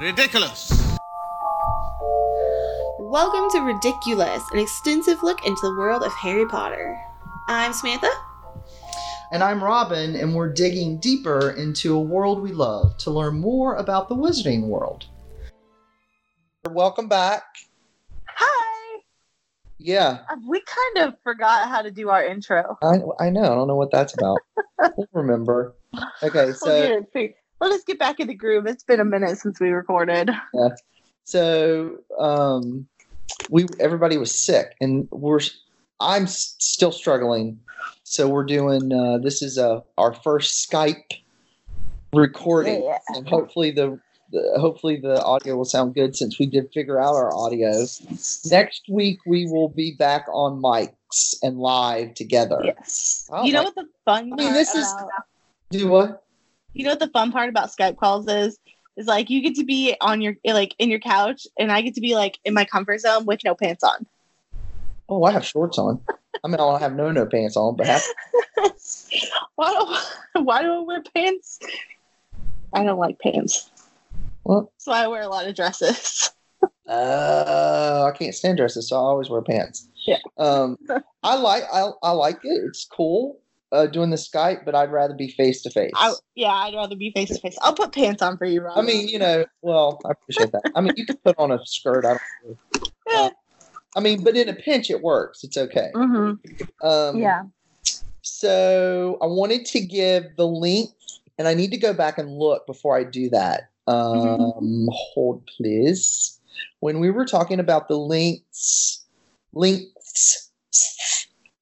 Ridiculous. Welcome to Ridiculous, an extensive look into the world of Harry Potter. I'm Samantha. And I'm Robin, and we're digging deeper into a world we love to learn more about the wizarding world. Welcome back. Hi. Yeah, Uh, We kind of forgot how to do our intro. I, I know. I don't know what that's about. we'll remember. Okay, We'll so get it figured. Let us get back in the groove. It's been a minute since we recorded. Yeah. so um, we everybody was sick, and we're I'm s- still struggling. So we're doing uh, this is uh, our first Skype recording. Yeah. and hopefully the, the hopefully the audio will sound good since we did figure out our audio. Next week we will be back on mics and live together. Yes. Oh, you know what the fun I mean, this is- Do what? You know what the fun part about Skype calls is? Is like you get to be on your like in your couch and I get to be like in my comfort zone with no pants on. Oh, I have shorts on. I mean, I don't have no no pants on, but have, why do why do I wear pants? I don't like pants. well, That's why I wear a lot of dresses. uh, I can't stand dresses, so I always wear pants. Yeah. Um, I like I, I like it. It's cool uh, doing the Skype, but I'd rather be face to face. Yeah, I'd rather be face to face. I'll put pants on for you, Rob. I mean, you know, well, I appreciate that. I mean, you can put on a skirt. I don't. Yeah. I mean, but in a pinch, it works. It's okay. Mm-hmm. Um, Yeah. So I wanted to give the link, and I need to go back and look before I do that. Um, Hold, please. When we were talking about the links, links,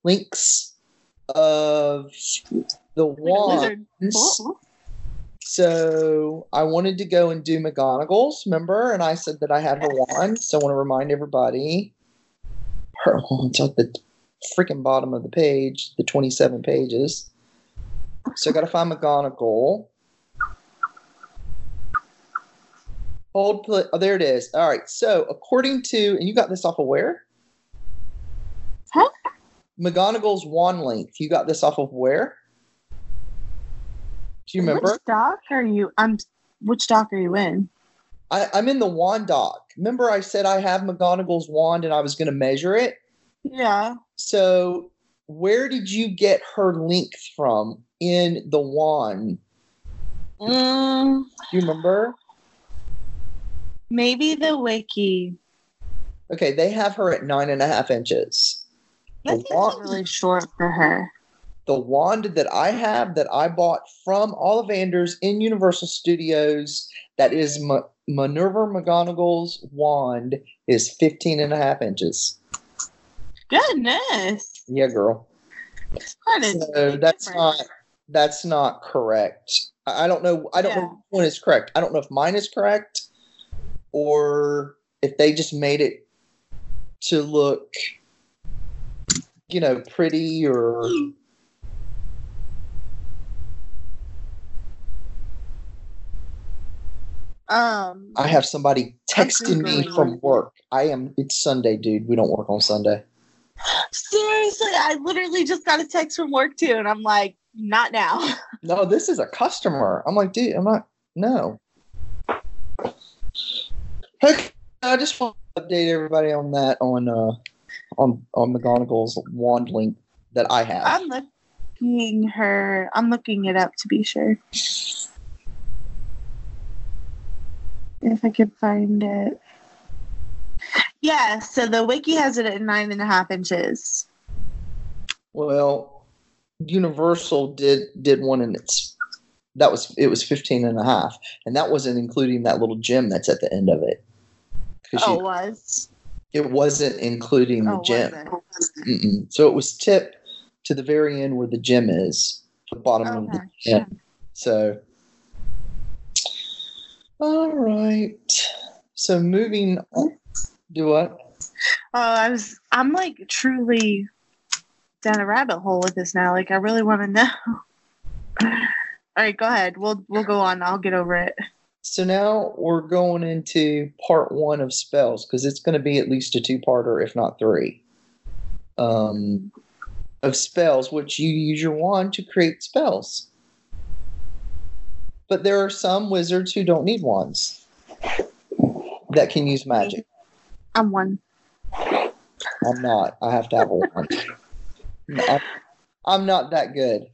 links of the Like a wand. Oh, So I wanted to go and do McGonagall's, remember? And I said that I had her wand. So I want to remind everybody. Her wand's at the freaking bottom of the page, the 27 pages. So I got to find McGonagall. Hold, pl- oh, there it is. All right. So according to, and you got this off of where? McGonagall's wand length. You got this off of where? Do you remember? Which doc are you? I'm. Which doc are you in? I, I'm in the wand dock. Remember, I said I have McGonagall's wand and I was going to measure it. Yeah. So, where did you get her length from in the wand? Mm, Do you remember? maybe the wiki. Okay, they have her at nine and a half inches. The wand, really short for her. the wand that I have that I bought from Ollivanders in Universal Studios, that is M- Minerva McGonagall's wand, is 15 and a half inches. Goodness. Yeah, girl. So that's different. not that's not correct. I I don't know. I don't Yeah. know which one is correct. I don't know if mine is correct or if they just made it to look, you know, pretty or. Um. I have somebody texting me from work. I am. It's Sunday, dude. We don't work on Sunday. Seriously, I literally just got a text from work too, and I'm like, not now. No, this is a customer. I'm like, dude, I'm not. No. Okay, I just want to update everybody on that on uh on on McGonagall's wand link that I have. I'm looking her. I'm looking it up to be sure. If I could find it. Yeah, so the wiki has it at nine and a half inches. well, Universal did did one and it's that was it was 15 and a half and that wasn't including that little gem that's at the end of it. Oh, you- it was. It wasn't including the Oh, was. So it was tipped to the very end where the gym is, the bottom of the Okay. yeah. So, all right. So moving on. Do what? Oh, I was. I'm like truly down a rabbit hole with this now. Like, I really want to know. All right, go ahead. We'll we'll go on. I'll get over it. So now we're going into part one of spells because it's going to be at least a two-parter, if not three. Um, of spells, which you use your wand to create spells. But there are some wizards who don't need wands. that can use magic? I'm one. I'm not. I have to have a one. I'm, I'm not that good.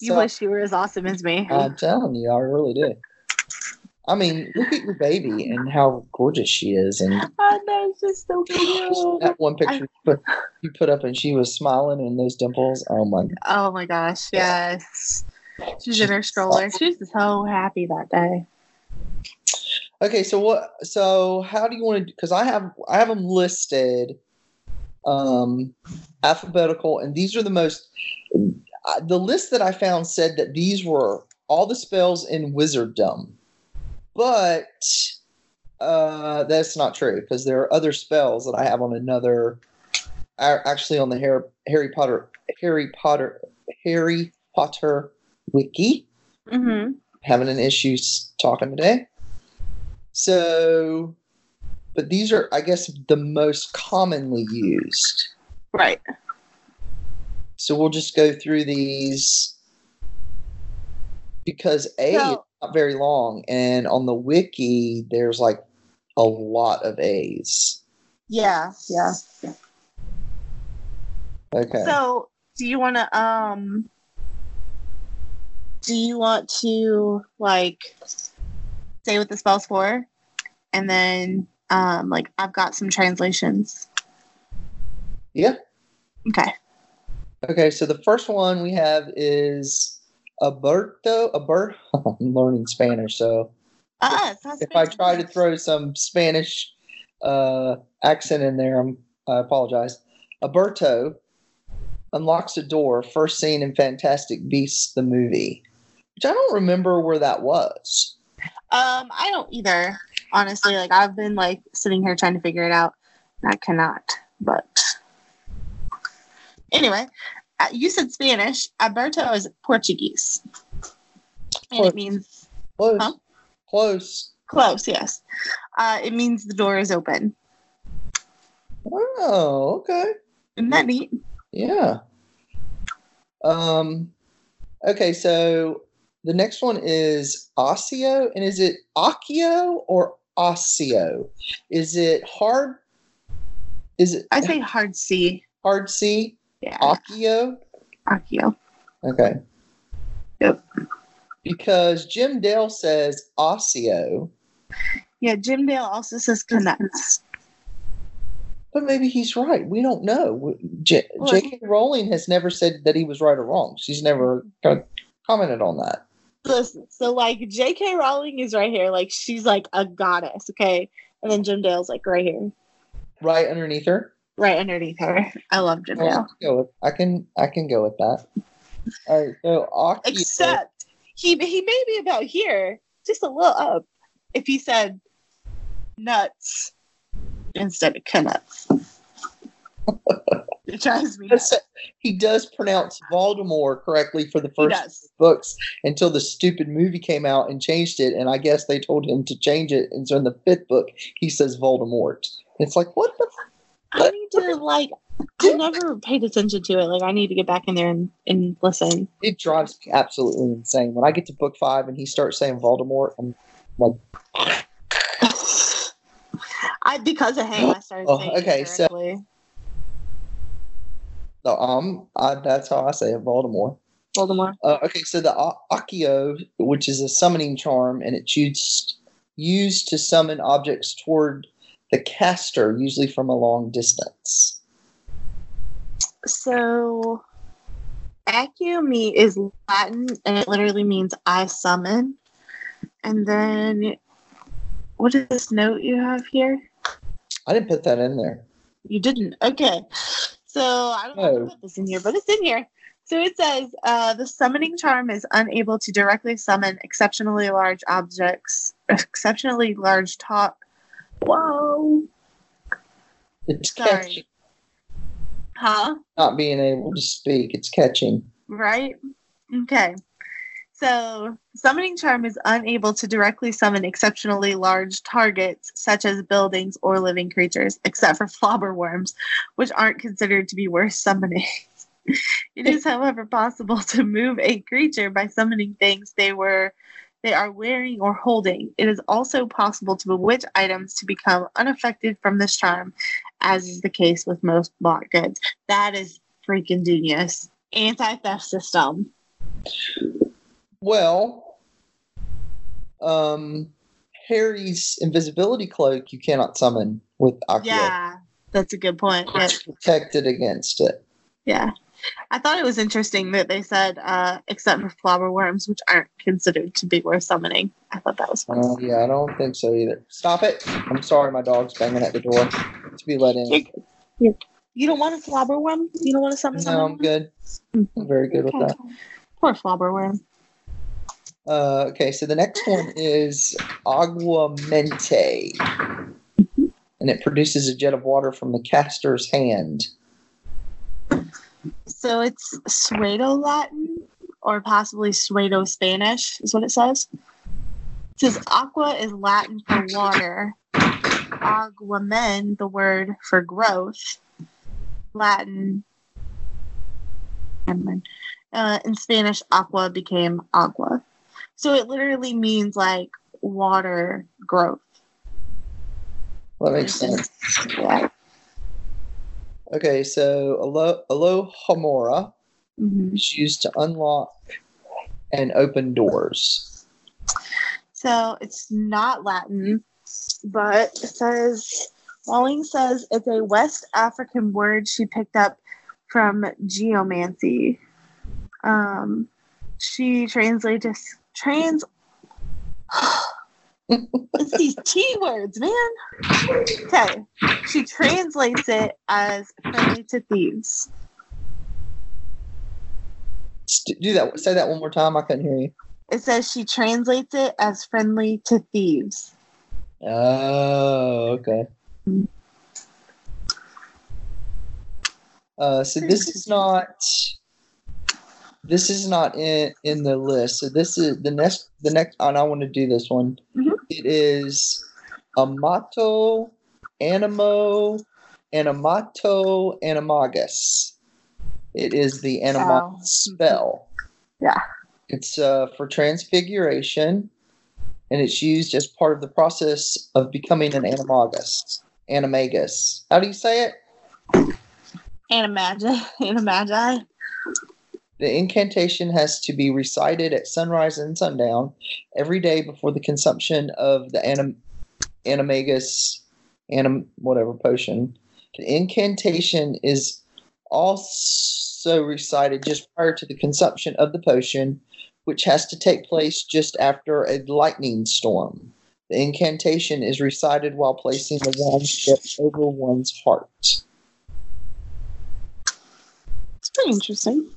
You So- wish you were as awesome as me. I'm telling you, I really do. I mean, look at your baby and how gorgeous she is, and I know, just so cute. that one picture you put, you put up, and she was smiling and those dimples. Oh my! Oh my gosh, yes. She's in her stroller. She was so happy that day. Okay, so what? So how do you want to? Because I have I have them listed, um, alphabetical, and these are the most. Uh, The list that I found said that these were all the spells in wizarddom, but uh, that's not true because there are other spells that I have on another. Actually, on the Harry, Harry Potter Harry Potter Harry Potter wiki Mm-hmm. having an issue talking today. So, but these are, I guess, the most commonly used. Right. So we'll just go through these because A is not very long, and on the wiki, there's like a lot of A's. Yeah. Yeah. Okay. So, do you want to um? Do you want to like say what the spell's for, and then um, like I've got some translations. yeah. Okay. Okay. So the first one we have is Aberto. Aber. I'm learning Spanish, so Uh, not if I try to throw some Spanish uh, accent in there, I'm, I apologize. Aberto unlocks a door, first seen in Fantastic Beasts, the movie, which I don't remember where that was. Um, I don't either. Honestly, like I've been like sitting here trying to figure it out. I cannot. But anyway, uh, you said Spanish. Aberto is Portuguese, and Close. it means Close. Huh? Close. close. Yes, uh, it means the door is open. Oh, okay. Isn't that neat? Yeah. Um. Okay, so the next one is Osseo, and is it Accio or Osseo? Is it hard? Is it I say hard C. hard C? Yeah, Accio? Accio. Okay. Yep. Because Jim Dale says Osseo, Yeah, Jim Dale also says connects. but maybe he's right. We don't know. J- Well, J.K. Rowling has never said that he was right or wrong. She's never co- commented on that. Listen, so like J.K. Rowling is right here, like she's like a goddess, okay, and then Jim Dale's like right here, Right underneath her. Right underneath her. I love Dale. I can go with, I can I can go with that. All right, so Accio. Except he he may be about here, just a little up. If he said nuts instead of nuts. it drives me nuts. he does pronounce Voldemort correctly for the first books until the stupid movie came out and changed it, and I guess they told him to change it, and so in the fifth book he says Voldemort. It's like what the I need to like I never paid attention to it. Like I need to get back in there and, and listen. it drives me absolutely insane. When I get to book five and he starts saying Voldemort, I'm like, I because of him I started Oh, saying it okay, so- no, um, I, that's how I say it, Voldemort. Voldemort. Uh, okay, so the A- Accio, which is a summoning charm, and it's used used to summon objects toward the caster, usually from a long distance. So, me is Latin, and it literally means I summon. And then, what is this note you have here? I didn't put that in there. You didn't. Okay. So I don't know No. to put this in here, but it's in here. So it says uh, the summoning charm is unable to directly summon exceptionally large objects, exceptionally large top. Whoa. It's Sorry. catching, Huh? not being able to speak. It's catching. Right? Okay. So, summoning charm is unable to directly summon exceptionally large targets, such as buildings or living creatures, except for flobber worms, which aren't considered to be worth summoning. it is, however, possible to move a creature by summoning things they were they are wearing or holding. It is also possible to bewitch items to become unaffected from this charm, as is the case with most bought goods. That is freaking genius. Anti theft system. Well, um, Harry's invisibility cloak you cannot summon with Accio. Yeah, that's a good point. It's protected against it. yeah. I thought it was interesting that they said, uh, except for flobber worms, which aren't considered to be worth summoning. I thought that was fun. Uh, yeah, I don't think so either. Stop it! I'm sorry, my dog's banging at the door to be let in. You're- you're- don't want a flobber worm? You don't want to summon No, I'm good. I'm very good with that. Poor flobber worm. Uh, okay, so the next one is Aguamenti. And it produces a jet of water from the caster's hand. So it's Pseudo Latin or possibly Pseudo Spanish, is what it says. It says aqua is Latin for water. Aguamen, the word for growth. Latin. Uh, in Spanish, aqua became agua. So it literally means like water growth. That makes sense. Yeah. Okay, so Alo- Alohomora Mhm. is used to unlock and open doors. So it's not Latin, but it says Rowling says it's a West African word she picked up from geomancy. Um, she translates trans. It's these T words, man. Okay, she translates it as friendly to thieves. Do that. Say that one more time. I couldn't hear you. It says she translates it as friendly to thieves. Oh, okay. Uh, so this is not. This is not in in the list. So this is the next. The next, and I want to do this one. Mhm. It is Amato, Animo, Animato, Animagus. It is the Animagus Oh. spell. Yeah. It's uh, for transfiguration, and it's used as part of the process of becoming an animagus. Animagus. How do you say it? Animagi, Animagi. The incantation has to be recited at sunrise and sundown every day before the consumption of the anim- animagus, anim whatever potion. The incantation is also recited just prior to the consumption of the potion, which has to take place just after a lightning storm. The incantation is recited while placing the wand over one's heart. It's pretty interesting.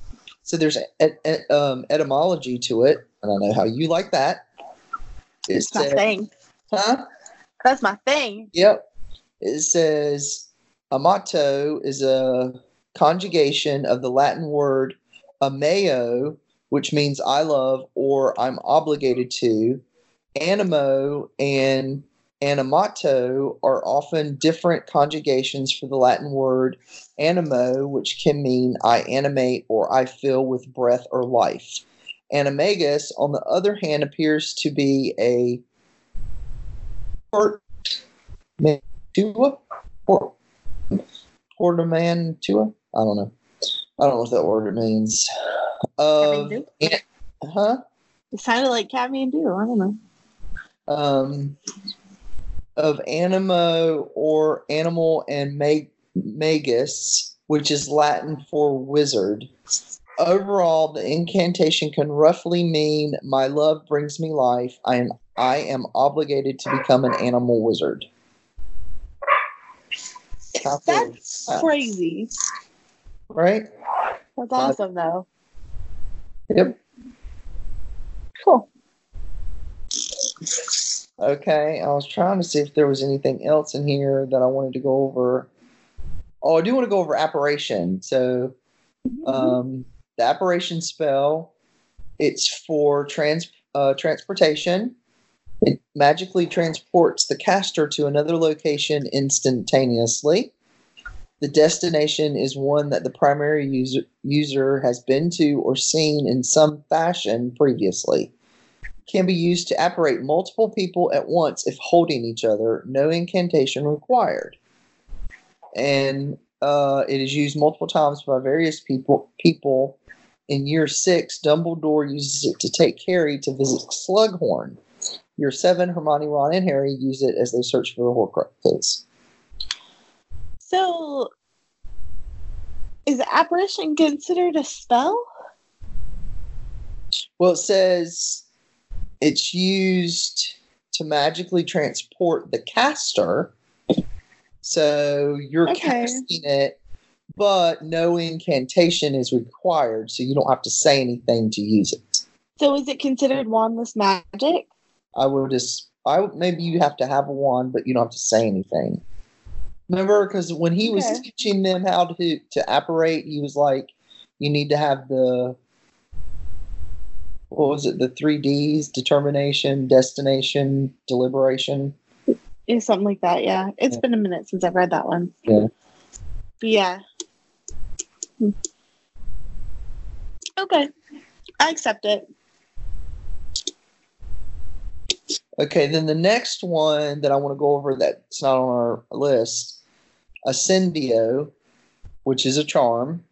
So there's et- et- um, etymology to it. I don't know how you like that. It It's my thing. huh? That's my thing. Yep. It says amato is a conjugation of the Latin word ameo, which means I love or I'm obligated to. Animo and animato are often different conjugations for the Latin word animo, which can mean I animate or I fill with breath or life. Animagus, on the other hand, appears to be a portmantua? Port, portmantua? I don't know. I don't know what that word means. Of, an- huh? It sounded like Do. I don't know. um, of animo or animal and mag- magus, which is Latin for wizard. Overall, the incantation can roughly mean "My love brings me life. I am I am obligated to become an animal wizard." How That's that? crazy. right? That's uh, awesome, though. Yep. Cool. Okay, I was trying to see if there was anything else in here that I wanted to go over. Oh, I do want to go over apparition. So, um, the apparition spell, it's for trans uh, transportation. It magically transports the caster to another location instantaneously. The destination is one that the primary user, user has been to or seen in some fashion previously. can be used to apparate multiple people at once if holding each other, no incantation required. And uh, it is used multiple times by various people. People in year six, Dumbledore uses it to take Harry to visit Slughorn. Year seven, Hermione, Ron, and Harry use it as they search for the Horcruxes. So, is apparition considered a spell? Well, it says it's used to magically transport the caster. So you're Okay. casting it, but no incantation is required, so you don't have to say anything to use it. So, is it considered wandless magic? I would just, I maybe you have to have a wand, but you don't have to say anything. Remember, because when he was teaching them how to to apparate, he was like, "You need to have the what was it? The three Ds: determination, destination, deliberation." Yeah, something like that. Yeah, It's Yeah. been a minute since I've read that one. Yeah. But yeah. Okay, I accept it. Okay, then the next one that I want to go over that's not on our list, Ascendio, which is a charm,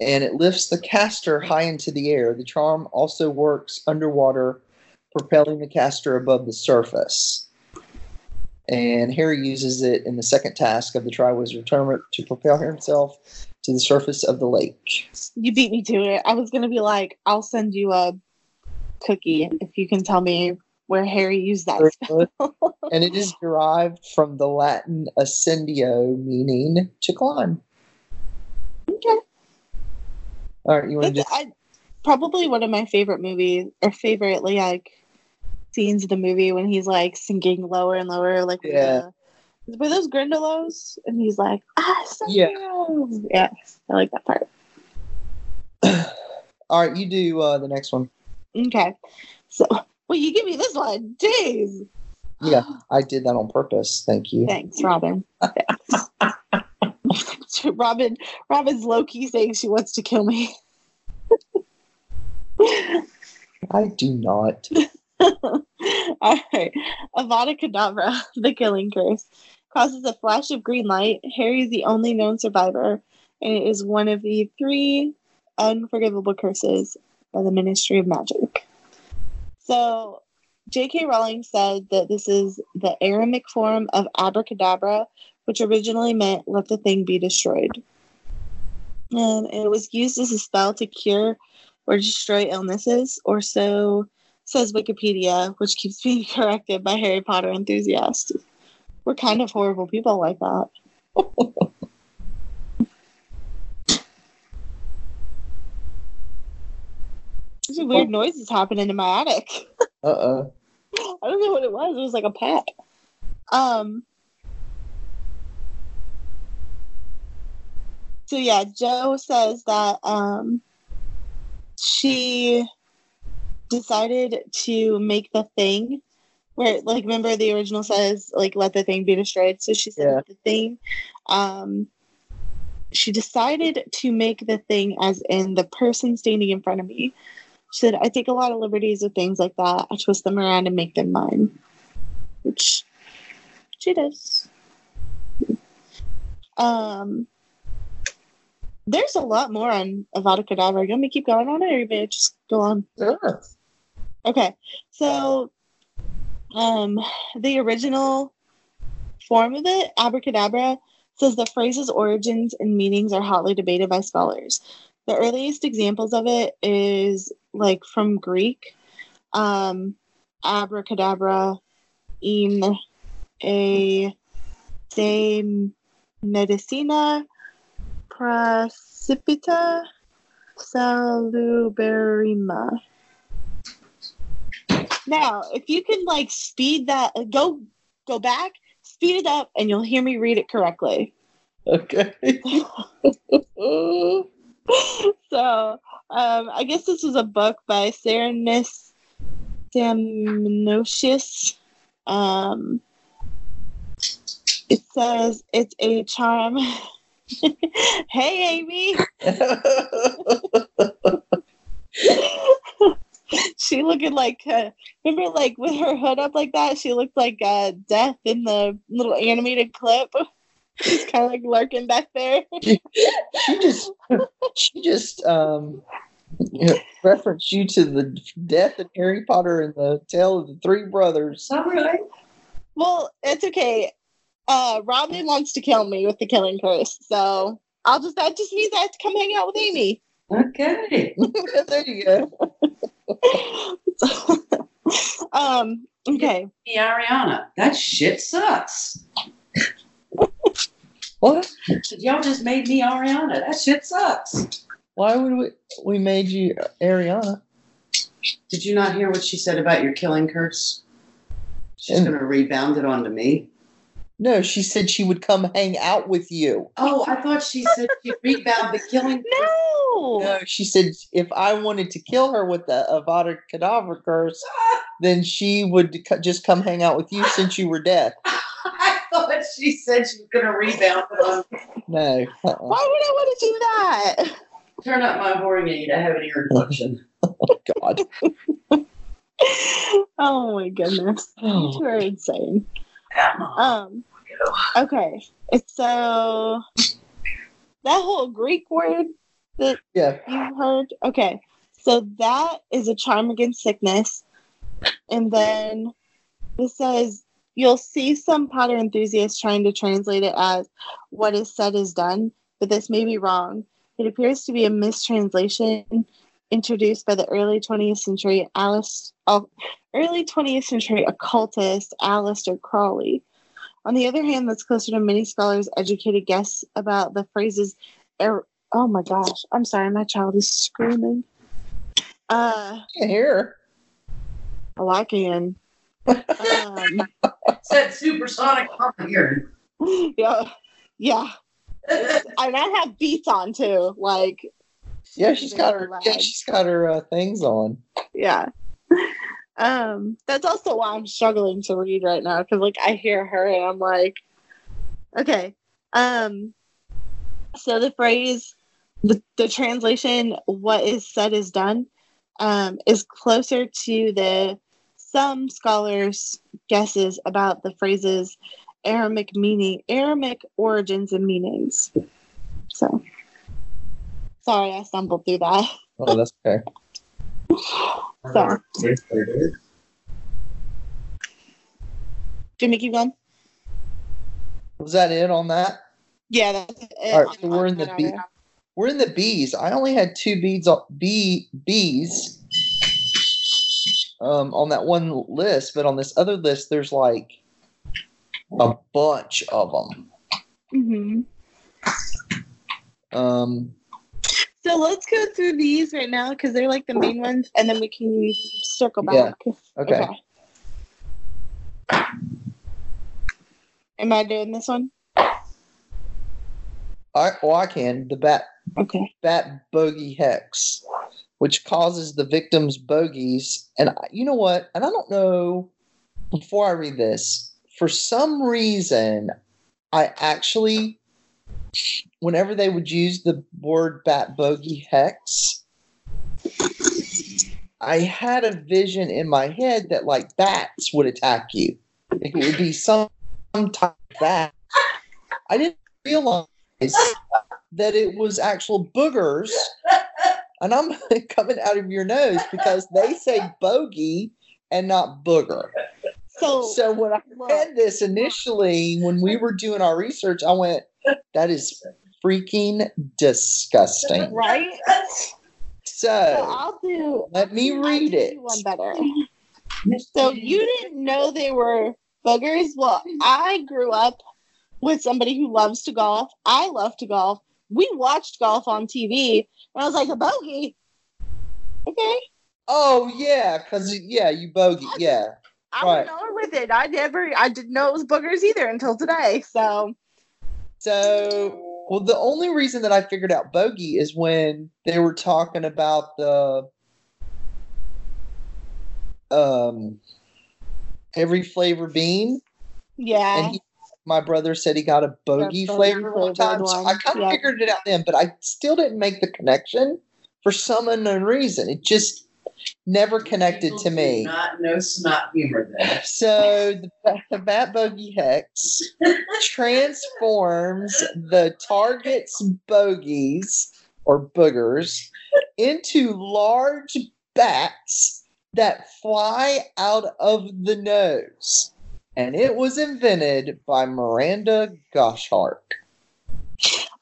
and it lifts the caster high into the air. The charm also works underwater, propelling the caster above the surface. And Harry uses it in the second task of the Triwizard Tournament to propel himself to the surface of the lake. You beat me to it. I was gonna be like, I'll send you a cookie if you can tell me where Harry used that spell. and it is derived from the Latin ascendio, meaning to climb. Okay. All right, you want to just I, probably one of my favorite movies or favorite like scenes of the movie when he's like sinking lower and lower, like Yeah. the- were those Grindylows? And he's like, ah, Yeah. Yeah, I like that part. all right? You do uh, the next one. Okay, so well, you give me this one, jeez. Yeah, I did that on purpose. Thank you. Thanks, Robin. Thanks. Robin, Robin's low key saying she wants to kill me. I do not. All right. Avada Kedavra, the killing curse, causes a flash of green light. Harry is the only known survivor, and it is one of the three unforgivable curses by the Ministry of Magic. So, J.K. Rowling said that this is the Aramic form of abracadabra, which originally meant let the thing be destroyed. And it was used as a spell to cure or destroy illnesses, or so says Wikipedia, which keeps being corrected by Harry Potter enthusiasts. We're kind of horrible people like that. There's some weird noises happening in my attic. Uh oh. I don't know what it was. It was like a pet. Um. So yeah, Jo says that um, she decided to make the thing where, like, remember the original says like let the thing be destroyed. So she said Yeah. the thing. Um, she decided to make the thing as in the person standing in front of me. She said, I take a lot of liberties with things like that. I twist them around and make them mine. Which she does. Um there's a lot more on Avada Kedavra. You want me to keep going on it or you may just go on? Sure. Okay. So um the original form of it, abracadabra, says the phrase's origins and meanings are hotly debated by scholars. The earliest examples of it is like from Greek, um, abracadabra, in a de medicina precipita saluberrima. Now, if you can like speed that, go go back, speed it up, and you'll hear me read it correctly. Okay. so um, I guess this was a book by Serenus Damnosius. Um, it says it's a charm. hey, Amy. she looking like uh, remember like with her hood up like that she looked like uh death in the little animated clip she's kind of like lurking back there she just she just um you know, referenced you to the death of Harry Potter and the tale of the three brothers. All right. well it's okay uh robin wants to kill me with the killing curse so i'll just that just means i have to come hang out with amy Okay. there you go. um okay Hey, Ariana, that shit sucks. What? Y'all just made me Ariana. That shit sucks. Why would we we made you Ariana? Did you not hear what she said about your killing curse? She's And- going to rebound it onto me. No, she said she would come hang out with you. Oh, I thought she said she'd rebound the killing no No, she said if I wanted to kill her with the Avada Kedavra curse, then she would c- just come hang out with you since you were dead. I thought she said she was going to rebound No. uh-uh. why would i want to do that Turn up my hearing aid. I have an ear infection. oh, God. oh my goodness Oh, you are insane Come on. Um. Okay. So that whole Greek word that yeah. you heard. Okay. So that is a charm against sickness, and then this says you'll see some Potter enthusiasts trying to translate it as "what is said is done," but this may be wrong. It appears to be a mistranslation introduced by the early 20th century Alice, oh, early 20th century occultist Aleister Crowley. On the other hand, that's closer to many scholars' educated guess about the phrases. Er- oh my gosh! I'm sorry, my child is screaming. Uh, Can't hear oh, I can. Um, Said supersonic on hearing. yeah, yeah, and I have beats on too. Like, her. Yeah, she's got her. Yeah, she's got her uh, things on. yeah. Um, that's also why I'm struggling to read right now because like I hear her and I'm like, okay. Um, so the phrase, the, the translation, "what is said is done," um, is closer to the some scholars' guesses about the phrases Aramic meaning, Aramic origins and meanings. So, sorry, I stumbled through that. Oh, that's okay. So, Jimmy, keep going. Was that it on that? Yeah, that's it. All right, so we're in the Right B. on. We're in the B's. I only had two beads on B B's um, on that one list, but on this other list, there's like a bunch of them. Mm-hmm. Um, So let's go through these right now because they're like the main ones, and then we can circle back. Yeah. back. okay. Am I doing this one? I well, I can the bat Okay. bat bogey hex, which causes the victim's bogeys. And I- you know what? And I don't know. Before I read this, for some reason, I actually, whenever they would use the word bat bogey hex, I had a vision in my head that like bats would attack you. It would be some, some type of bat. I didn't realize that it was actual boogers. And I'm coming out of your nose because they say bogey and not booger. So, So when I read this initially, when we were doing our research, I went, that is freaking disgusting. right? So So I'll do. let me I'll read it. One better. So you didn't know they were boogers? Well, I grew up with somebody who loves to golf. I love to golf. We watched golf on TV, and I was like, a bogey. Okay, Oh yeah, because yeah, you bogey. Yeah. I Right. went on with it. I never, I didn't know it was boogers either until today. So So, well, the only reason that I figured out bogey is when they were talking about the um every flavor bean, yeah, and he, my brother said he got a bogey flavor one time. So I kind of yeah. figured it out then, but I still didn't make the connection for some unknown reason. It just never connected to me. Not no snot humor there. So the, the Bat Bogey Hex transforms the target's bogies or boogers into large bats that fly out of the nose. And it was invented by Miranda Goshawk.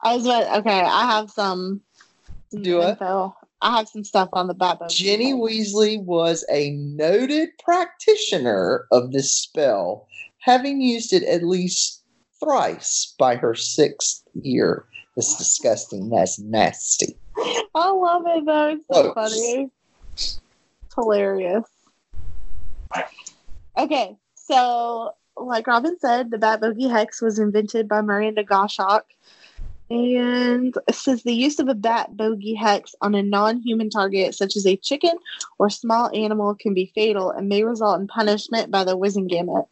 I was about, okay. I have some. some Do it. I have some stuff on the Batman. Ginny Weasley was a noted practitioner of this spell, having used it at least thrice by her sixth year. That's disgusting. That's nasty. I love it though. It's so Close. funny. It's hilarious. Okay, so like Robin said, the Bat Bogey Hex was invented by Miranda Goshawk. And it says the use of a bat bogey hex on a non human target, such as a chicken or small animal, can be fatal and may result in punishment by the Wizengamot.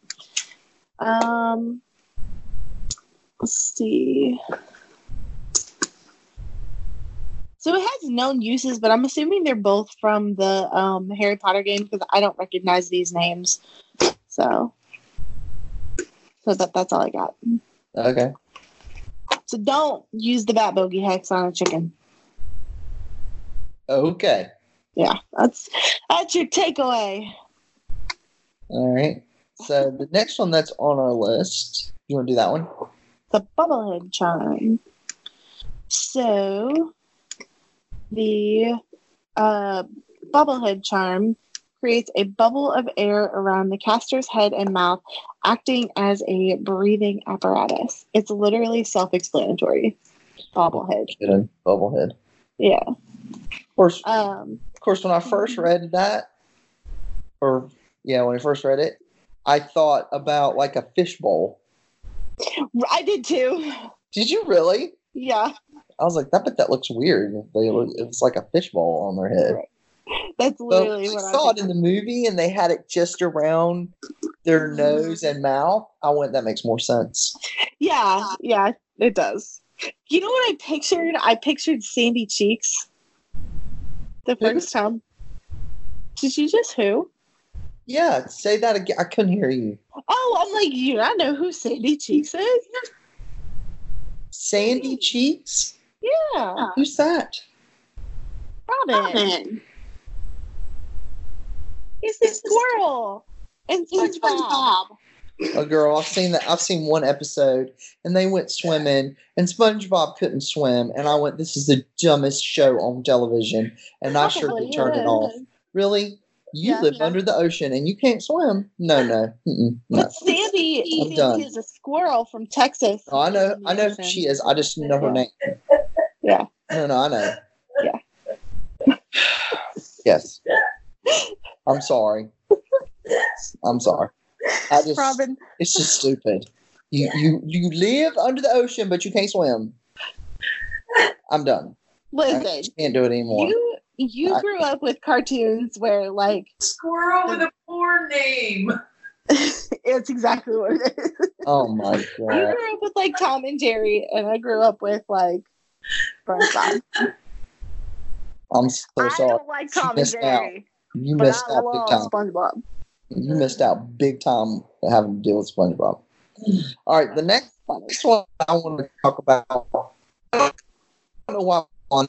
Um, let's see. So it has known uses, but I'm assuming they're both from the um, Harry Potter game because I don't recognize these names. So, so that that's all I got. Okay. So don't use the bat bogey hex on a chicken. Okay. Yeah, that's that's your takeaway. All right. So the next one that's on our list, you want to do that one? The bubblehead charm. So the uh, bubblehead charm creates a bubble of air around the caster's head and mouth, acting as a breathing apparatus. It's literally self-explanatory. Bobblehead. Kidding. Bubblehead. Yeah. Of course, Um, of course, when I first read that, or yeah, when I first read it, I thought about like a fishbowl. I did too. Did you really? Yeah, I was like, that, but that looks weird. They look, it was like a fishbowl on their head. Right. That's literally I what I saw it in the movie, and they had it just around their mm-hmm. nose and mouth. I went, that makes more sense. Yeah, yeah, it does. You know what I pictured? I pictured Sandy Cheeks the Who? first time. Did you just who? Yeah, say that again. I couldn't hear you. Oh, I'm like, you not know who Sandy Cheeks is? Sandy Cheeks? Yeah, Who's that? Robin. He's the squirrel and SpongeBob. A girl. I've seen that. I've seen one episode, and they went swimming, and SpongeBob couldn't swim, and I went, "This is the dumbest show on television," and I sure Probably did turn it is. off. Really? You Yeah. live Yeah. under the ocean and you can't swim? No, no, Mm-mm, no. But Sandy, I'm done. is a squirrel from Texas. Oh, I know, I know ocean. she is. I just know her name. Yeah. No, no, I know. Yeah. yes. I'm sorry. I'm sorry. I just, Robin, it's just stupid. You, you, you live under the ocean, but you can't swim. I'm done. I listen. just can't do it anymore. You you I- grew up with cartoons where like Squirrel with a poor name. it's exactly what it is. oh my god! You grew up with like Tom and Jerry, and I grew up with like SpongeBob. I'm so sorry. I don't like Tom and Jerry. out. You but missed I out big time. SpongeBob. You missed out big time having to deal with SpongeBob. All right, the next next one I want to talk about. I don't know why on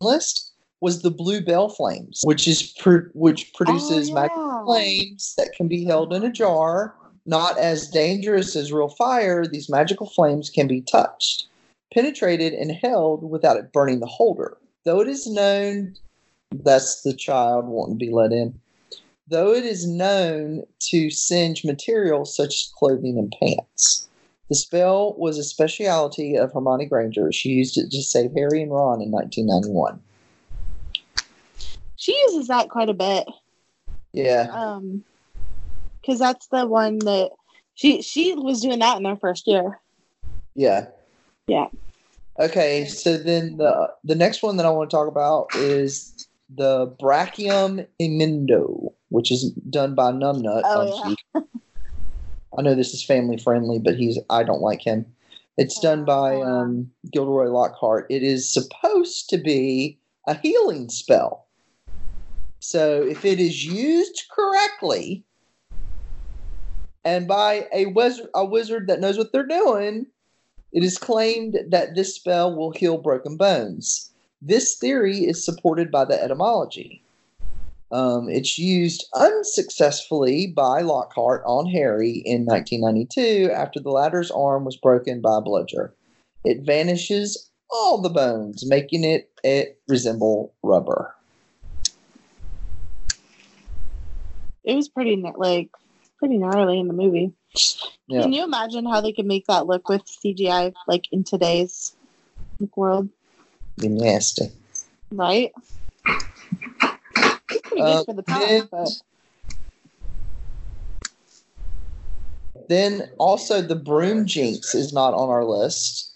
the list was the Blue Bell Flames, which is pro- which produces Oh, magic flames that can be held in a jar. Not as dangerous as real fire, these magical flames can be touched, penetrated, and held without it burning the holder. Though it is known that's the child wanting to be let in. Though it is known to singe materials such as clothing and pants. The spell was a specialty of Hermione Granger. She used it to save Harry and Ron in 1991. She uses that quite a bit. Yeah. Um, because that's the one that she she was doing that in their first year. Yeah. Yeah. Okay, so then the the next one that I want to talk about is the Brachium Emendo, which is done by Numbnut. Oh, yeah. I know this is family friendly, but he's I don't like him. It's done by Oh. um, Gilderoy Lockhart. It is supposed to be a healing spell. So if it is used correctly and by a wizard, a wizard that knows what they're doing, it is claimed that this spell will heal broken bones. This theory is supported by the etymology. Um, it's used unsuccessfully by Lockhart on Harry in 1992 after the latter's arm was broken by a bludger. It vanishes all the bones, making it, it resemble rubber. It was pretty like pretty gnarly in the movie. Yeah. Can you imagine how they could make that look with CGI like in today's world? Be nasty. Right? It's pretty Uh, good for the time, then- but Then also the broom jinx is not on our list.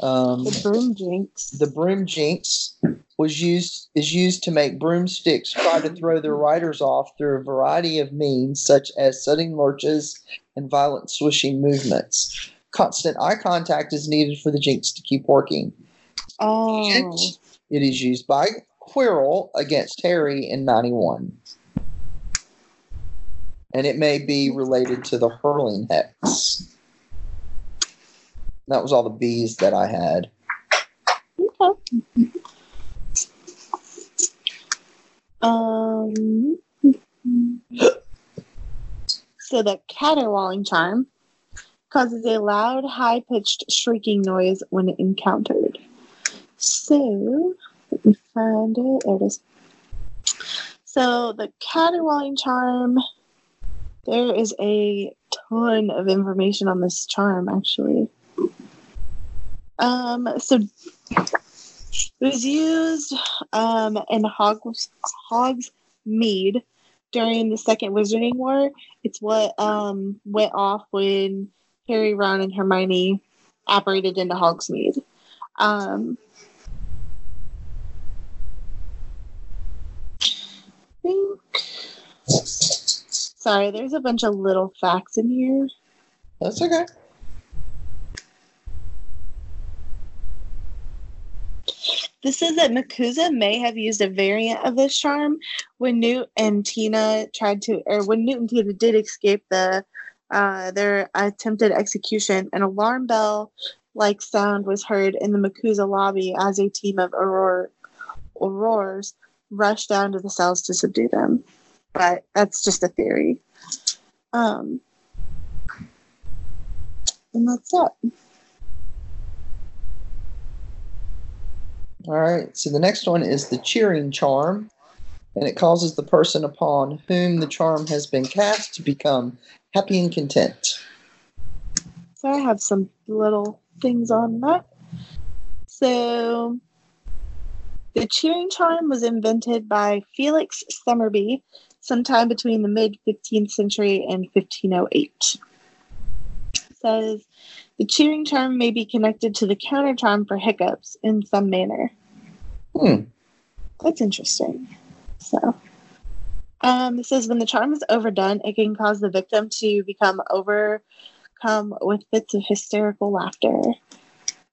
Um, the broom jinx. the broom jinx was used is used to make broomsticks try to throw their riders off through a variety of means, such as sudden lurches and violent swishing movements. Constant eye contact is needed for the jinx to keep working. Oh, And it is used by Quirrell against Harry in 91. And it may be related to the hurling hex. That was all the bees that I had. okay. Um. So the caterwauling charm causes a loud, high-pitched shrieking noise when encountered. So let me find it. There it is. So the caterwauling charm. There is a ton of information on this charm, actually. Um. So it was used um, in Hogs Hogsmeade during the Second Wizarding War. It's what um, went off when Harry, Ron, and Hermione apparated into Hogsmeade. Um, think. Sorry, there's a bunch of little facts in here. That's okay. This says that MACUSA may have used a variant of this charm when Newt and Tina tried to, or when Newt and Tina did escape the uh, their attempted execution. An alarm bell like sound was heard in the MACUSA lobby as a team of Auror, Aurors rushed down to the cells to subdue them. But that's just a theory. Um, and that's it. All right. So the next one is the cheering charm, and it causes the person upon whom the charm has been cast to become happy and content. So I have some little things on that. So the cheering charm was invented by Felix Summerby sometime between the mid 15th century and 1508. Says the cheering charm may be connected to the counter charm for hiccups in some manner. Hmm. That's interesting. So, um, it says when the charm is overdone, it can cause the victim to become overcome with fits of hysterical laughter.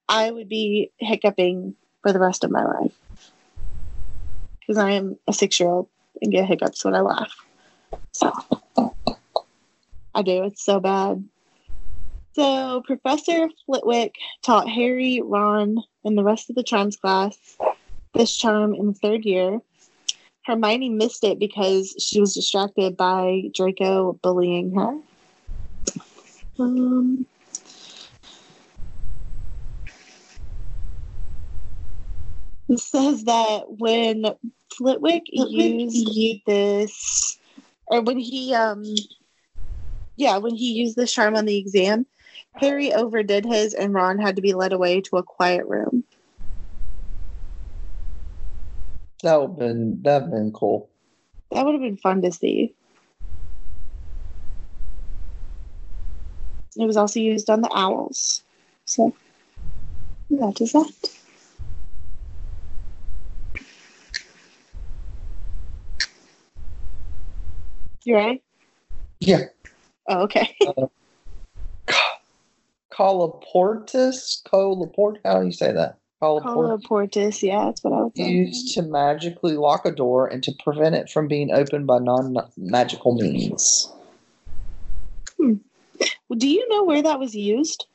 I would be hiccuping for the rest of my life because I am a six year old and get hiccups when I laugh. So, I do. It's so bad. So, Professor Flitwick taught Harry, Ron, and the rest of the charms class this charm in the third year. Hermione missed it because she was distracted by Draco bullying her. Um, it says that when Flitwick used this, or when he, um, yeah, when he used this charm on the exam, Harry overdid his, and Ron had to be led away to a quiet room. That would have been that would been cool. That would have been fun to see. It was also used on the owls. So that is that. You ready? Yeah. Oh, okay. Uh, Colloportus? Colaport? How do you say that? Colloportus Coloportus, yeah, that's what I was saying. used to magically lock a door and to prevent it from being opened by non-magical means. Hmm. Well, Do you know where that was used?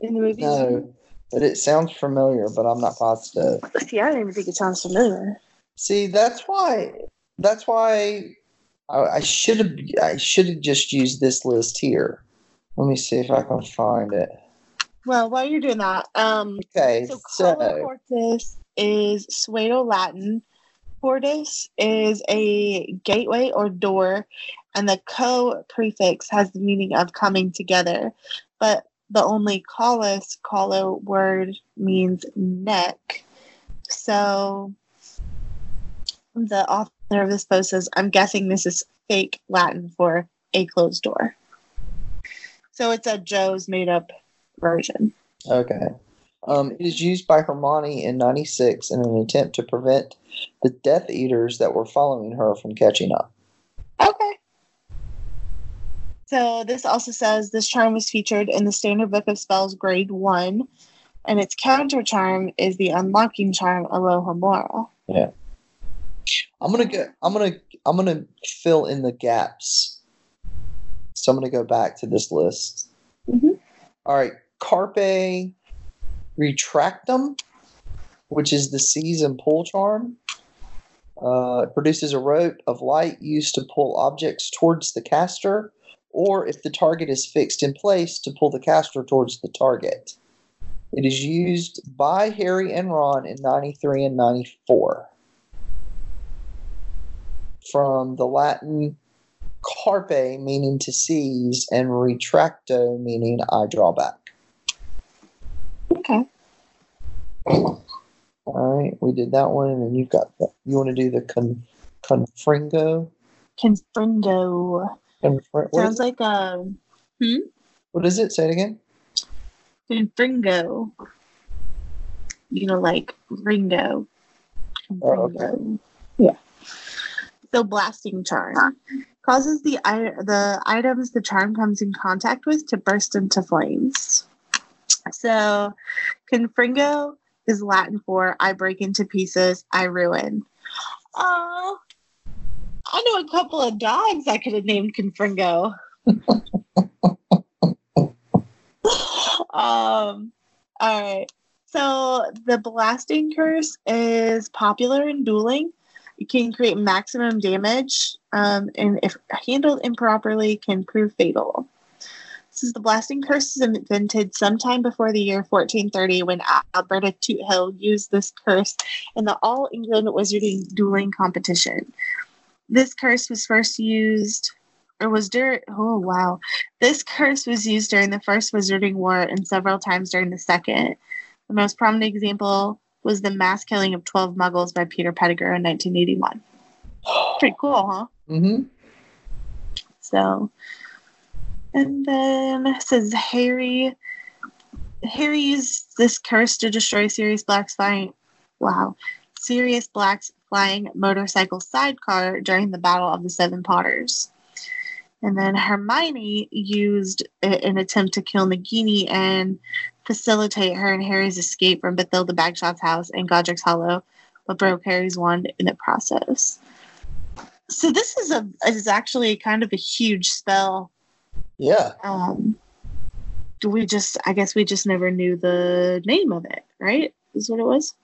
In the movie? No, but it sounds familiar, but I'm not positive. See, I don't even think it sounds familiar. See, that's why. That's why I, I should have. I should have just used this list here. Let me see if I can find it. Well, while you're doing that, um, Okay, so so colloportus is Pseudo Latin. Portus is a gateway or door, and the co prefix has the meaning of coming together. But the only collus, collo word means neck. So the author of this post says, I'm guessing this is fake Latin for a closed door. So it's a Jo's made up version. Okay. Um, it is used by Hermione in 96 in an attempt to prevent the Death Eaters that were following her from catching up. Okay. So this also says this charm was featured in the Standard Book of Spells Grade 1, and its counter charm is the unlocking charm Alohomora. I'm gonna go. I'm gonna. I'm gonna fill in the gaps. So I'm gonna go back to this list. Mhm. All right, Carpe retractum, which is the seize and pull charm. Uh, it produces a rope of light used to pull objects towards the caster, or if the target is fixed in place, to pull the caster towards the target. It is used by Harry and Ron in 93 and 94 from the Latin carpe, meaning to seize, and retracto, meaning I draw back. Okay. All right, we did that one, and then you've got the, you want to do the con, confringo? Confringo. Confr- Sounds like a what is it? Say it again. confringo. You know, like Ringo. Oh, okay. Confringo. Yeah. So blasting charm causes the the items the charm comes in contact with to burst into flames. So, confringo is Latin for "I break into pieces, I ruin." Oh, I know a couple of dogs I could have named confringo. um. All right. So the blasting curse is popular in dueling. Can create maximum damage, um, and if handled improperly, can prove fatal. Is the blasting curse is invented sometime before the year 1430 when Alberta Toothill used this curse in the All England Wizarding dueling competition. This curse was first used, or was during, oh wow. This curse was used during the First Wizarding War and several times during the Second. The most prominent example was the mass killing of 12 muggles by Peter Pettigrew in 1981. Pretty cool, huh? Mm-hmm. So, and then it says Harry. Harry used this curse to destroy Sirius Black's flying. Wow, Sirius Black's flying motorcycle sidecar during the Battle of the Seven Potters. And then Hermione used an attempt to kill Nagini and facilitate her and Harry's escape from Bathilda Bagshot's house in Godric's Hollow, but broke Harry's wand in the process. So this is a is actually kind of a huge spell. Yeah. Um, do we just? I guess we just never knew the name of it, right? Is what it was.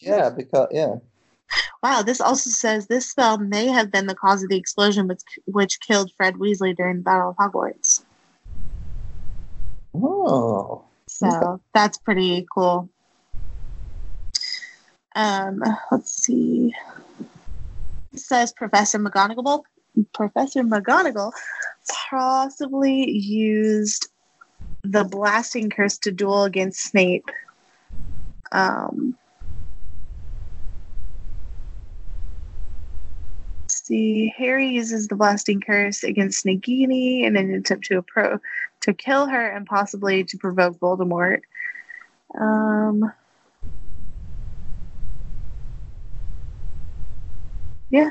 Yeah. Because yeah. Wow. This also says this spell may have been the cause of the explosion which which killed Fred Weasley during the Battle of Hogwarts. Oh. So that's pretty cool. Um, let's see. It says Professor McGonagall. Professor McGonagall possibly used the blasting curse to duel against Snape. Um, see, Harry uses the blasting curse against Nagini in an attempt to appro- to kill her and possibly to provoke Voldemort. Um, yeah,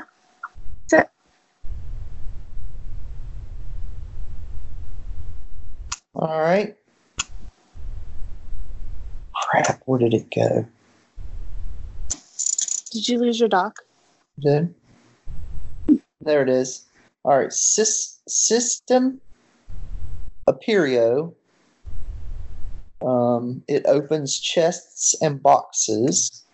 that's it. All right. crap, where did it go? Did you lose your doc? Did there it is. All right, Sys- Cistem Aperio. Um, it opens chests and boxes.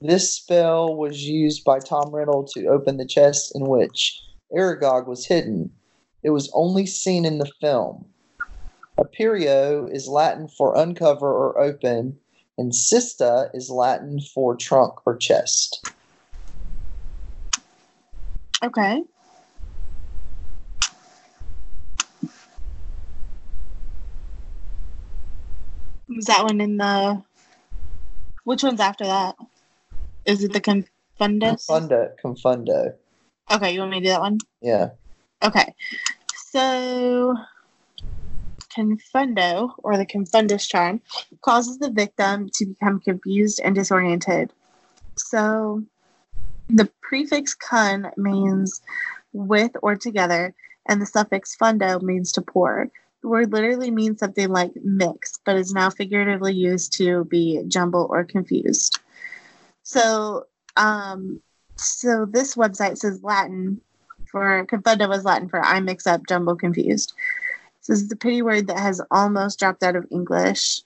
This spell was used by Tom Riddle to open the chest in which Aragog was hidden. It was only seen in the film. Aperio is Latin for uncover or open, and Cista is Latin for trunk or chest. Okay. Was that one in the? Which one's after that? Is it the Confundus? Confundo. Confundo. Okay, you want me to do that one? Yeah. Okay. So, Confundo, or the Confundus charm, causes the victim to become confused and disoriented. So, the prefix con means with or together, and the suffix fundo means to pour. The word literally means something like mix, but is now figuratively used to be jumble or confused. So, um, so this website says Latin for confundo was Latin for I mix up, jumble, confused. This is the pity word that has almost dropped out of English.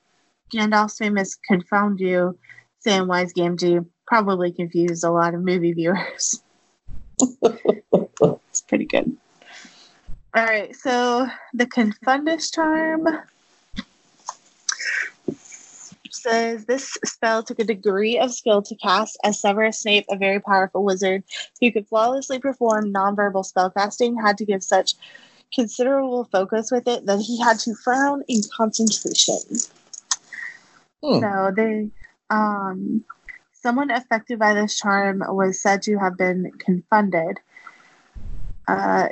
Gandalf's famous confound you, Samwise Gamgee probably confused a lot of movie viewers. it's pretty good. All right, so the Confundus charm says this spell took a degree of skill to cast as Severus Snape, a very powerful wizard who could flawlessly perform nonverbal spellcasting, had to give such considerable focus with it that he had to frown in concentration. Hmm. So they um someone affected by this charm was said to have been confunded. Uh,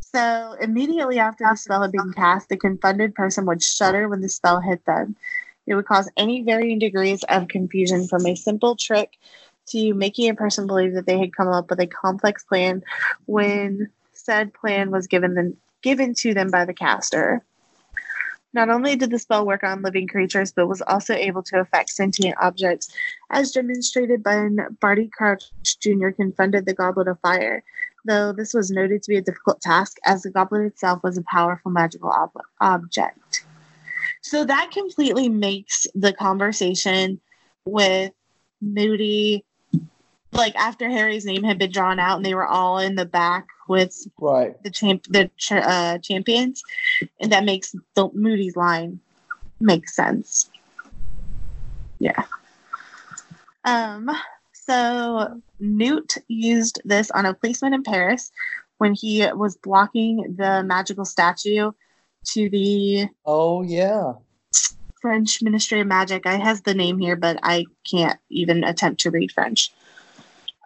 so immediately after the spell had been cast, the confunded person would shudder when the spell hit them. It would cause any varying degrees of confusion from a simple trick to making a person believe that they had come up with a complex plan when said plan was given them given to them by the caster. Not only did the spell work on living creatures, but was also able to affect sentient objects, as demonstrated by when Barty Crouch Jr. confronted the Goblet of Fire, though this was noted to be a difficult task, as the goblet itself was a powerful magical ob- object. So that completely makes the conversation with Moody, like after Harry's name had been drawn out and they were all in the back with Right. the champ the ch- uh, champions, and that makes the Moody's line make sense. Yeah. Um. So Newt used this on a policeman in Paris when he was blocking the magical statue to the Oh yeah. French Ministry of Magic. I has the name here, but I can't even attempt to read French.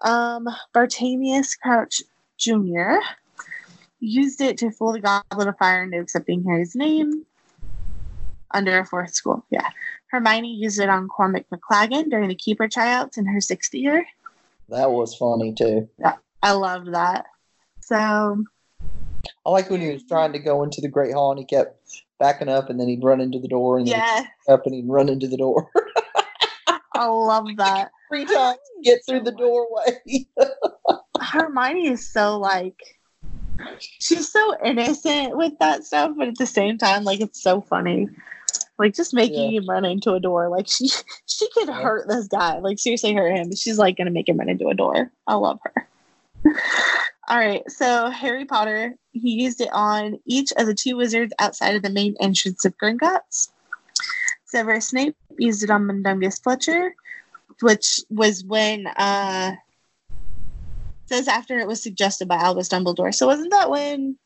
Um, Bartemius Crouch Jr. used it to fool the Goblet of Fire into accepting Harry's name under a fourth school. Yeah. Hermione used it on Cormac McLaggen during the keeper tryouts in her sixth year. That was funny too. Yeah, I loved that. So I like when he was trying to go into the Great Hall and he kept backing up and then he'd run into the door and then yeah, he'd up and he'd run into the door. I love that. Three times to get through the doorway. Hermione is so like she's so innocent with that stuff, but at the same time, like it's so funny. Like just making Yeah. him run into a door. Like she she could Yeah. hurt this guy. Like seriously hurt him, but she's like gonna make him run into a door. I love her. All right, so Harry Potter, he used it on each of the two wizards outside of the main entrance of Gringotts. Severus Snape used it on Mundungus Fletcher, which was when uh says after it was suggested by Albus Dumbledore. So wasn't that when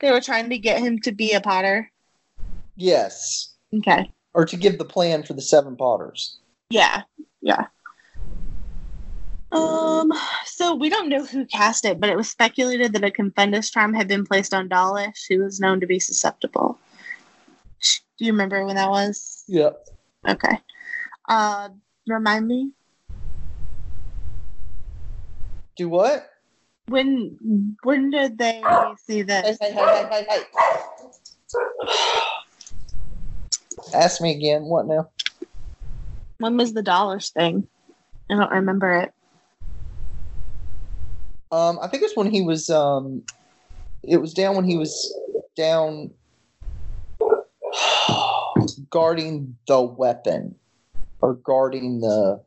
they were trying to get him to be a Potter? yes. Okay. Or to give the plan for the seven Potters. Yeah. Yeah. Um, so we don't know who cast it, but it was speculated that a Confundus charm had been placed on Dawlish, who was known to be susceptible. Do you remember when that was? Yep. Okay. Uh, remind me Do what? when when did they see this? hey, hey, hey, hey, hey. Ask me again. What now? When was the Dawlish thing? I don't remember it. Um, I think it's when he was. Um, it was down when he was down guarding the weapon or guarding the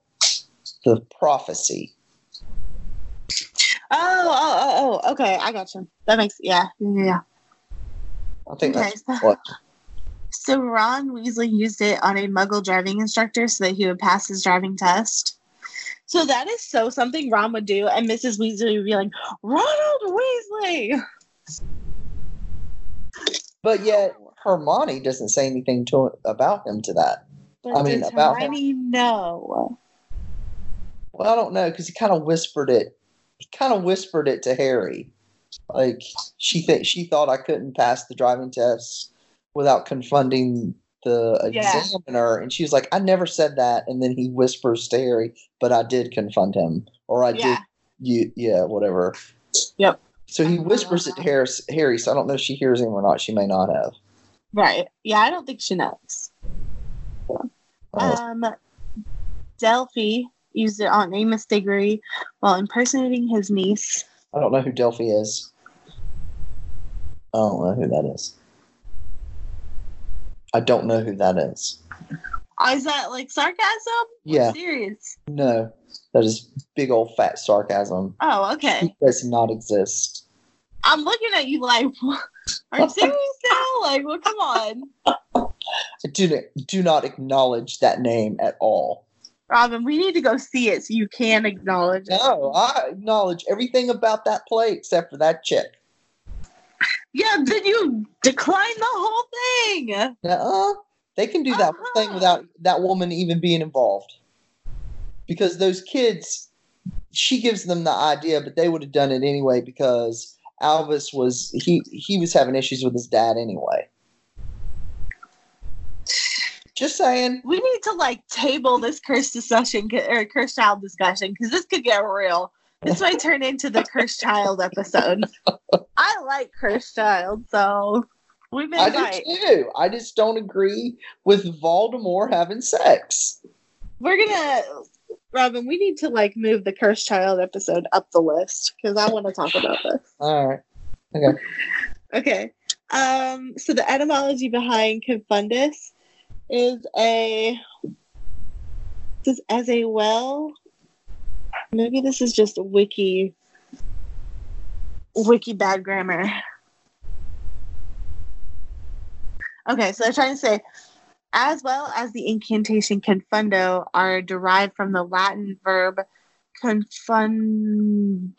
the prophecy. Oh, oh, oh, oh. Okay, I got you. That makes yeah, yeah. yeah. I think Okay, that's so- what. So Ron Weasley used it on a Muggle driving instructor so that he would pass his driving test. So that is so something Ron would do, and Mrs. Weasley would be like, "Ronald Weasley." But yet Hermione doesn't say anything to about him to that. But I mean, does about him. Hermione know? Well, I don't know because he kind of whispered it. He kind of whispered it to Harry, like she th- she thought I couldn't pass the driving test without confronting the Yeah. examiner, and she was like, "I never said that." And then he whispers to Harry, "But I did confront him, or I Yeah. did, you, yeah, whatever." Yep. So he Uh-huh. whispers it to Harris, Harry. So I don't know if she hears him or not. She may not have. Right. Yeah, I don't think she knows. Oh. Um, Delphi used it on Amos Diggory while impersonating his niece. I don't know who Delphi is. I don't know who that is. I don't know who that is. Is that like sarcasm? Yeah, Serious. no, that is big old fat sarcasm. Oh, okay. He does not exist. I'm looking at you like, are you serious now? Like, well, come on, I do not, do not acknowledge that name at all. Robin. We need to go see it so you can acknowledge it. No, I acknowledge everything about that play except for that chick. Yeah, did you decline the whole thing? uh They can do that Uh-huh. thing without that woman even being involved. Because those kids, she gives them the idea, but they would have done it anyway because Albus was he he was having issues with his dad anyway. Just saying. We need to like table this cursed discussion or cursed child discussion because this could get real. This might turn into the cursed child episode. I like cursed child, so we may I right. do too. I just don't agree with Voldemort having sex. We're gonna, Robin. We need to like move the cursed child episode up the list because I want to talk about this. All right. Okay. okay. Um. So the etymology behind confundus is a this as a well. Maybe this is just wiki. Wiki bad grammar. Okay, so they're trying to say, as well as the incantation confundo are derived from the Latin verb confundere,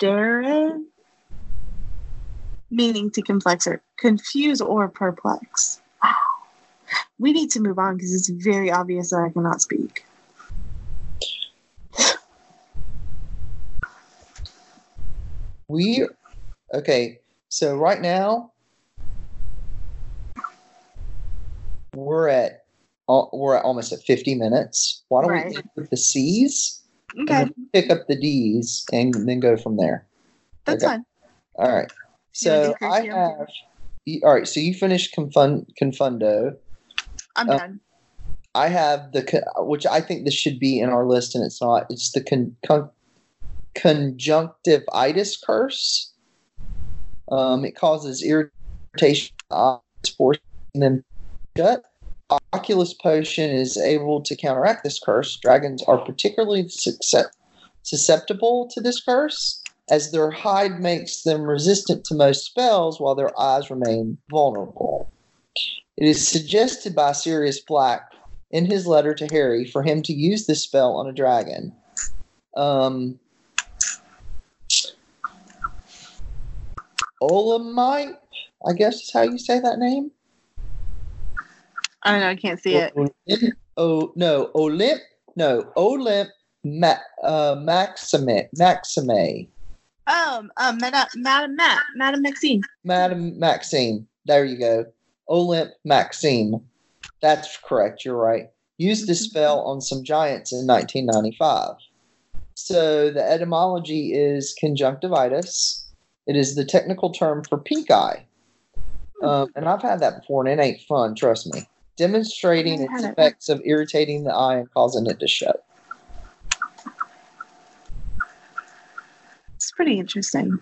meaning to conflex or confuse or perplex. We need to move on because it's very obvious that I cannot speak. We okay. So right now we're at we're at almost at fifty minutes. Why don't Right. we end with the C's Okay, pick up the D's and then go from there? that's okay. fine. All right. So I have. All right. So you finished confund confundo. I'm Uh, done. I have the which I think this should be in our list, and it's not. It's the con, con, conjunctivitis curse. Um, it causes irritation, eyes, forcing them shut. Oculus potion is able to counteract this curse. Dragons are particularly susceptible to this curse, as their hide makes them resistant to most spells, while their eyes remain vulnerable. It is suggested by Sirius Black in his letter to Harry for him to use this spell on a dragon. Um, Olamite, I guess is how you say that name. I don't know. I can't see it. Oh no, Olymp, no Olymp Ma, uh, Maxime, Maxime, Um, um, Madam, Madam, Matt, Madam Maxine. Madam Maxime. There you go, Olymp Maxime. That's correct. You're right. Used this spell on some giants in 1995. So the etymology is conjunctivitis. It is the technical term for pink eye. Um, and I've had that before, and it ain't fun. Trust me. Demonstrating its effects of irritating the eye and causing it to shut. It's pretty interesting.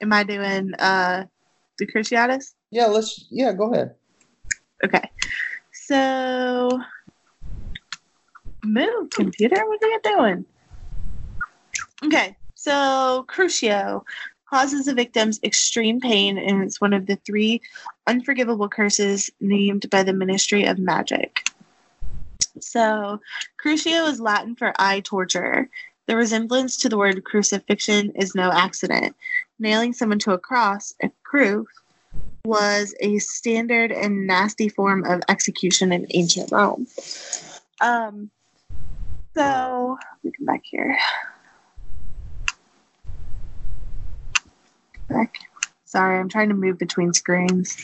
Am I doing uh the Cruciatus? Yeah, let's. Yeah, go ahead. Okay. So move, computer. What are you doing? Okay. So Crucio causes the victims extreme pain, and it's one of the three unforgivable curses named by the Ministry of Magic. So Crucio is Latin for I torture. The resemblance to the word crucifixion is no accident. Nailing someone to a cross, a cru, was a standard and nasty form of execution in ancient Rome. Um, so let me come back here. Back. Sorry, I'm trying to move between screens.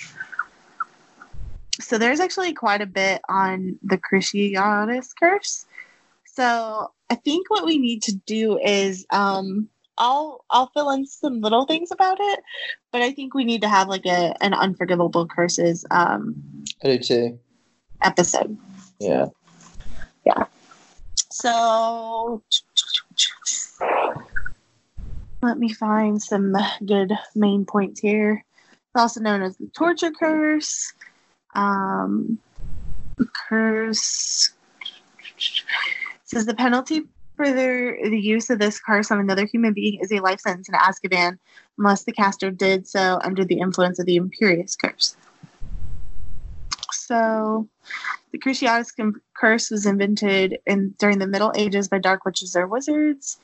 So there's actually quite a bit on the Cruciatus curse. So I think what we need to do is um I'll I'll fill in some little things about it, but I think we need to have like a an unforgivable curses um I do too. episode. Yeah. Yeah. So let me find some good main points here. It's also known as the torture curse. Um, curse says the penalty for the, the use of this curse on another human being is a life sentence in Azkaban, unless the caster did so under the influence of the Imperius curse. So, the Cruciatus curse was invented in during the Middle Ages by dark witches or wizards.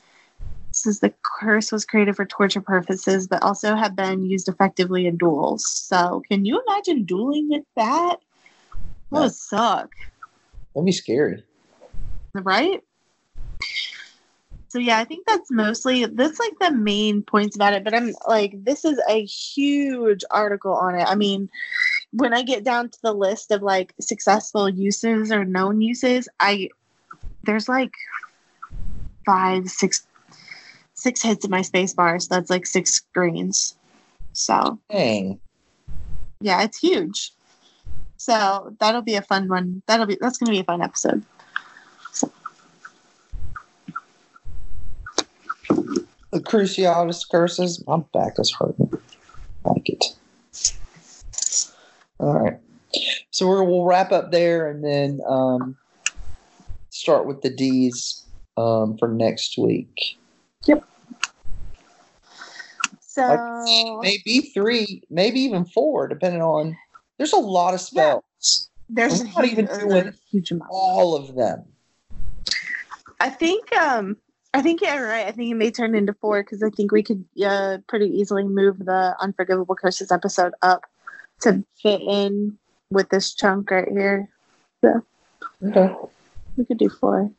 Since the curse was created for torture purposes, but also have been used effectively in duels. So, can you imagine dueling with that? That would suck, That'd be scary. right? So yeah, I think that's mostly that's like the main points about it. But I'm like, this is a huge article on it. I mean, when I get down to the list of like successful uses or known uses, I there's like five, six, six hits in my space bar, so that's like six screens. So Dang. yeah, it's huge. So that'll be a fun one. That'll be that's gonna be a fun episode. The Cruciatus curses. My back is hurting. I like it. All right. So we're, we'll wrap up there and then start with the D's um, for next week. Yep. So Maybe three, maybe even four, depending on. There's a lot of spells. there's I'm a not huge, even doing a huge amount. All of them. I think um I think yeah, you're right. I think it may turn into four because I think we could uh, pretty easily move the Unforgivable Curses episode up to fit in with this chunk right here. Okay. We could do four.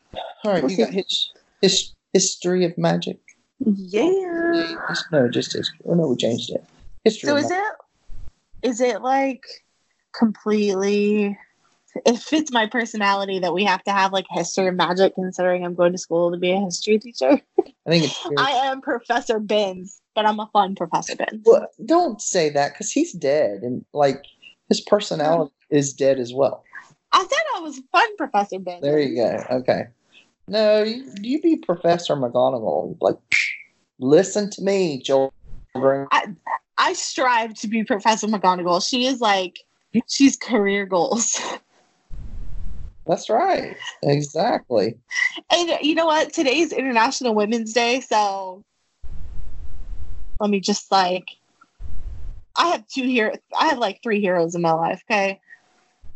All right. We'll you see. got his, his history of magic. Yeah. No, just history. Oh no, we changed it. History. So of is it is it like completely it fits my personality that we have to have like history of magic considering I'm going to school to be a history teacher. I think it's. I am Professor Binns, but I'm a fun Professor Binns. Well, don't say that because he's dead, and like his personality is dead as well. I said I was fun Professor Binns. There you go. Okay. No, you, you be Professor McGonagall. Like, listen to me, children. I strive to be Professor McGonagall. She is like she's career goals. That's right. Exactly. And you know what? Today's International Women's Day, so let me just like I have two here. I have like three heroes in my life. Okay,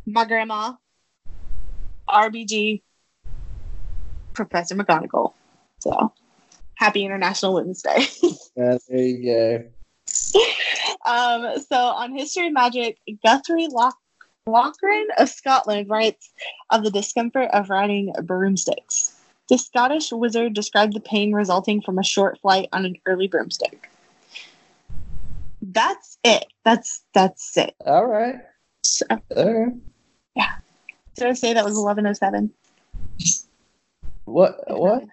my grandma, RBG, Professor McGonagall. So happy International Women's Day. Yeah, there you go. um, so on History of Magic, Guthrie Lock- Lochrin of Scotland writes of the discomfort of riding broomsticks. The Scottish wizard described the pain resulting from a short flight on an early broomstick. That's it. That's that's it. All right. So, All right. did I say that was eleven oh seven? What? What?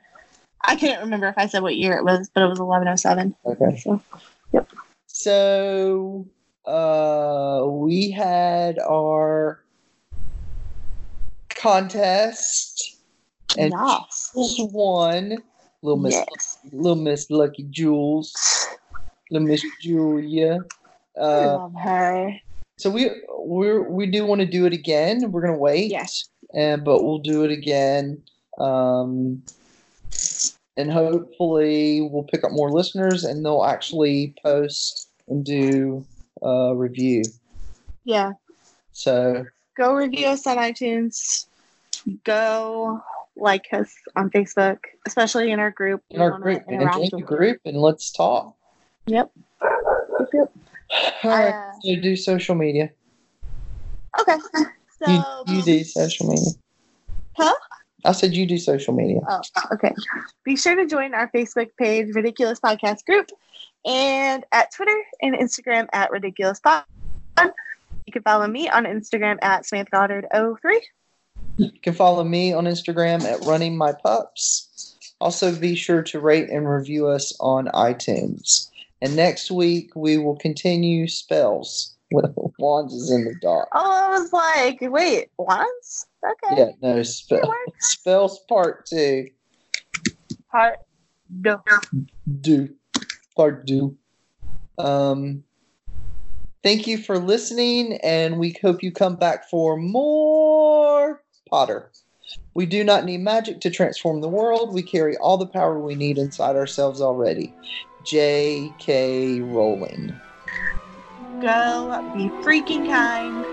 I can't remember if I said what year it was, but it was 1107. Okay. So, yep. So uh we had our contest and yes. Jules won. Little Miss Yes. Little Miss Lucky Jules. Little Miss Julia. I Uh love her. so we we we do want to do it again. We're gonna wait. Yes. And but we'll do it again. Um and hopefully we'll pick up more listeners and they'll actually post and do a review. Yeah. So Go review us on iTunes. Go like us on Facebook, especially in our group. in our group and join the group and let's talk. Yep. Yep, yep. All right, Uh, so do social media. Okay. So You, you do social media. Huh? I said you do social media. Oh, okay. Be sure to join our Facebook page, Ridiculous Podcast Group, and at Twitter and Instagram at Ridiculous Pod. You can follow me on Instagram at Samantha Goddard03. You can follow me on Instagram at running my pups. Also, be sure to rate and review us on iTunes. And next week we will continue spells. Wands is in the dark. Oh, I was like, wait, once? Okay. Yeah, no spe- It works. spells part two. Part no. do part do um thank you for listening and we hope you come back for more potter we do not need magic to transform the world we carry all the power we need inside ourselves already j.k rowling Go be freaking kind.